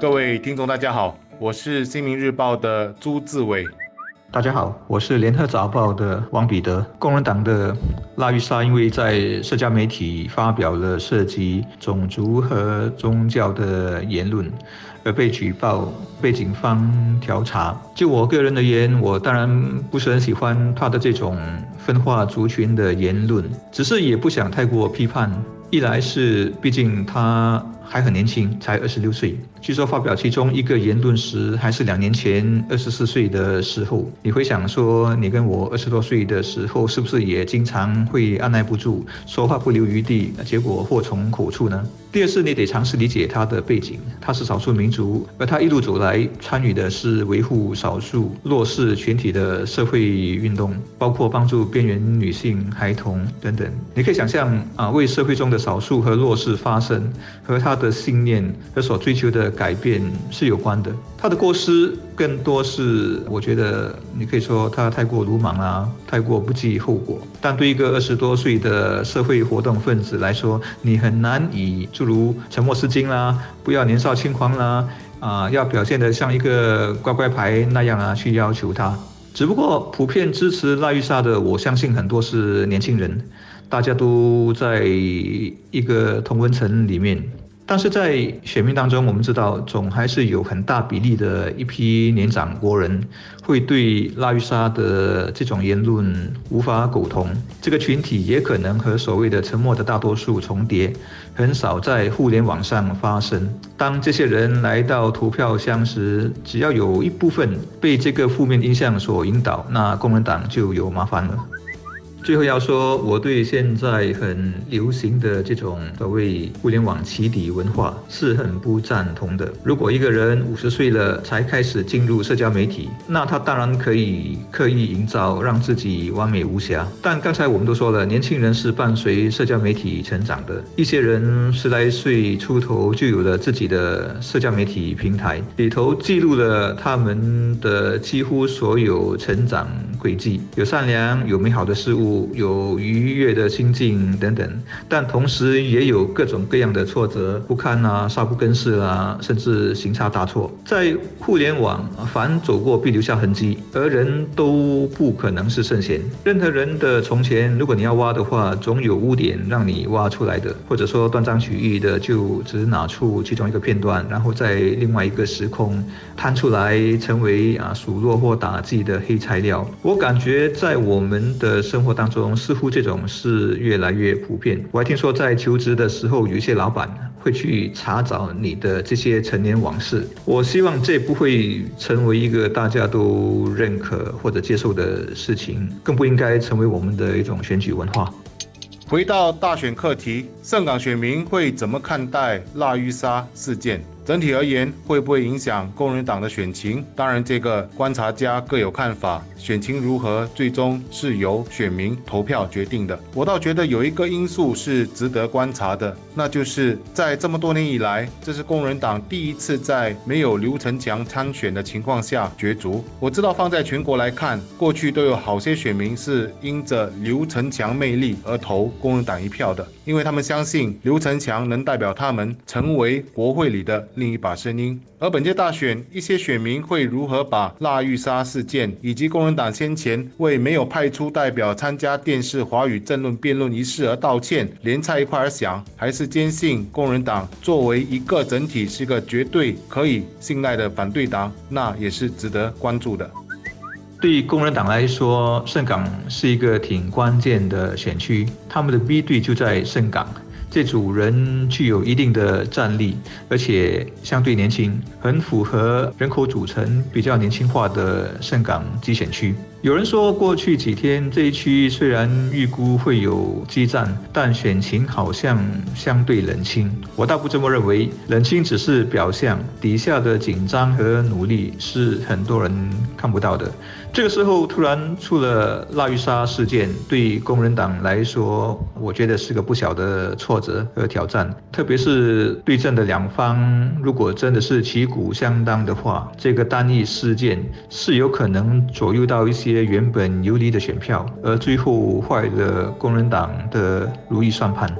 各位听众，大家好，我是新民日报的朱志伟。大家好，我是联合早报的王彼得。工人党的拉玉莎因为在社交媒体发表了涉及种族和宗教的言论，而被举报，被警方调查。就我个人而言，我当然不是很喜欢他的这种分化族群的言论，只是也不想太过批判。一来是毕竟他。还很年轻，才二十六岁。据说发表其中一个言论时，还是两年前二十四岁的时候。你回想说，你跟我二十多岁的时候，是不是也经常会按捺不住，说话不留余地，结果祸从口出呢？第二是，你得尝试理解他的背景。他是少数民族，而他一路走来参与的是维护少数弱势群体的社会运动，包括帮助边缘女性、孩童等等。你可以想象啊，为社会中的少数和弱势发声，和他。的信念和所追求的改变是有关的。他的过失更多是，我觉得你可以说他太过鲁莽啊，太过不计后果。但对一个二十多岁的社会活动分子来说，你很难以诸如沉默是金啦，不要年少轻狂啦，啊，要表现得像一个乖乖牌那样啊去要求他。只不过普遍支持拉玉莎的，我相信很多是年轻人，大家都在一个同温层里面。但是在选民当中，我们知道总还是有很大比例的一批年长国人会对拉玉莎的这种言论无法苟同。这个群体也可能和所谓的沉默的大多数重叠，很少在互联网上发声。当这些人来到投票箱时，只要有一部分被这个负面印象所引导，那共产党就有麻烦了。最后要说，我对现在很流行的这种所谓互联网起底文化是很不赞同的。如果一个人五十岁了才开始进入社交媒体，那他当然可以刻意营造让自己完美无瑕。但刚才我们都说了，年轻人是伴随社交媒体成长的，一些人十来岁出头就有了自己的社交媒体平台，里头记录了他们的几乎所有成长轨迹，有善良，有美好的事物。有愉悦的心境等等，但同时也有各种各样的挫折、不堪啊、少不更事啊，甚至行差大错。在互联网，凡走过必留下痕迹，而人都不可能是圣贤。任何人的从前，如果你要挖的话，总有污点让你挖出来的，或者说断章取义的，就只拿出其中一个片段，然后在另外一个时空摊出来，成为啊数落或打击的黑材料。我感觉在我们的生活。当中似乎这种事越来越普遍。我还听说，在求职的时候，有一些老板会去查找你的这些陈年往事。我希望这不会成为一个大家都认可或者接受的事情，更不应该成为我们的一种选举文化。回到大选课题，盛港选民会怎么看待腊玉沙事件？整体而言，会不会影响工人党的选情？当然，这个观察家各有看法。选情如何，最终是由选民投票决定的。我倒觉得有一个因素是值得观察的，那就是在这么多年以来，这是工人党第一次在没有刘成强参选的情况下角逐。我知道放在全国来看，过去都有好些选民是因着刘成强魅力而投工人党一票的，因为他们相信刘成强能代表他们成为国会里的。另一把声音，而本届大选，一些选民会如何把腊玉沙事件以及工人党先前为没有派出代表参加电视华语政论辩论一事而道歉，连在一块而想，还是坚信工人党作为一个整体是一个绝对可以信赖的反对党，那也是值得关注的。对工人党来说，盛港是一个挺关键的选区，他们的 B 队就在盛港。这组人具有一定的战力，而且相对年轻，很符合人口组成比较年轻化的盛港集选区。有人说，过去几天这一区虽然预估会有激战，但选情好像相对冷清。我倒不这么认为，冷清只是表象，底下的紧张和努力是很多人看不到的。这个时候突然出了腊玉沙事件，对工人党来说，我觉得是个不小的挫折和挑战。特别是对阵的两方，如果真的是旗鼓相当的话，这个单一事件是有可能左右到一些。些原本游离的选票，而最后坏了工人党的如意算盘。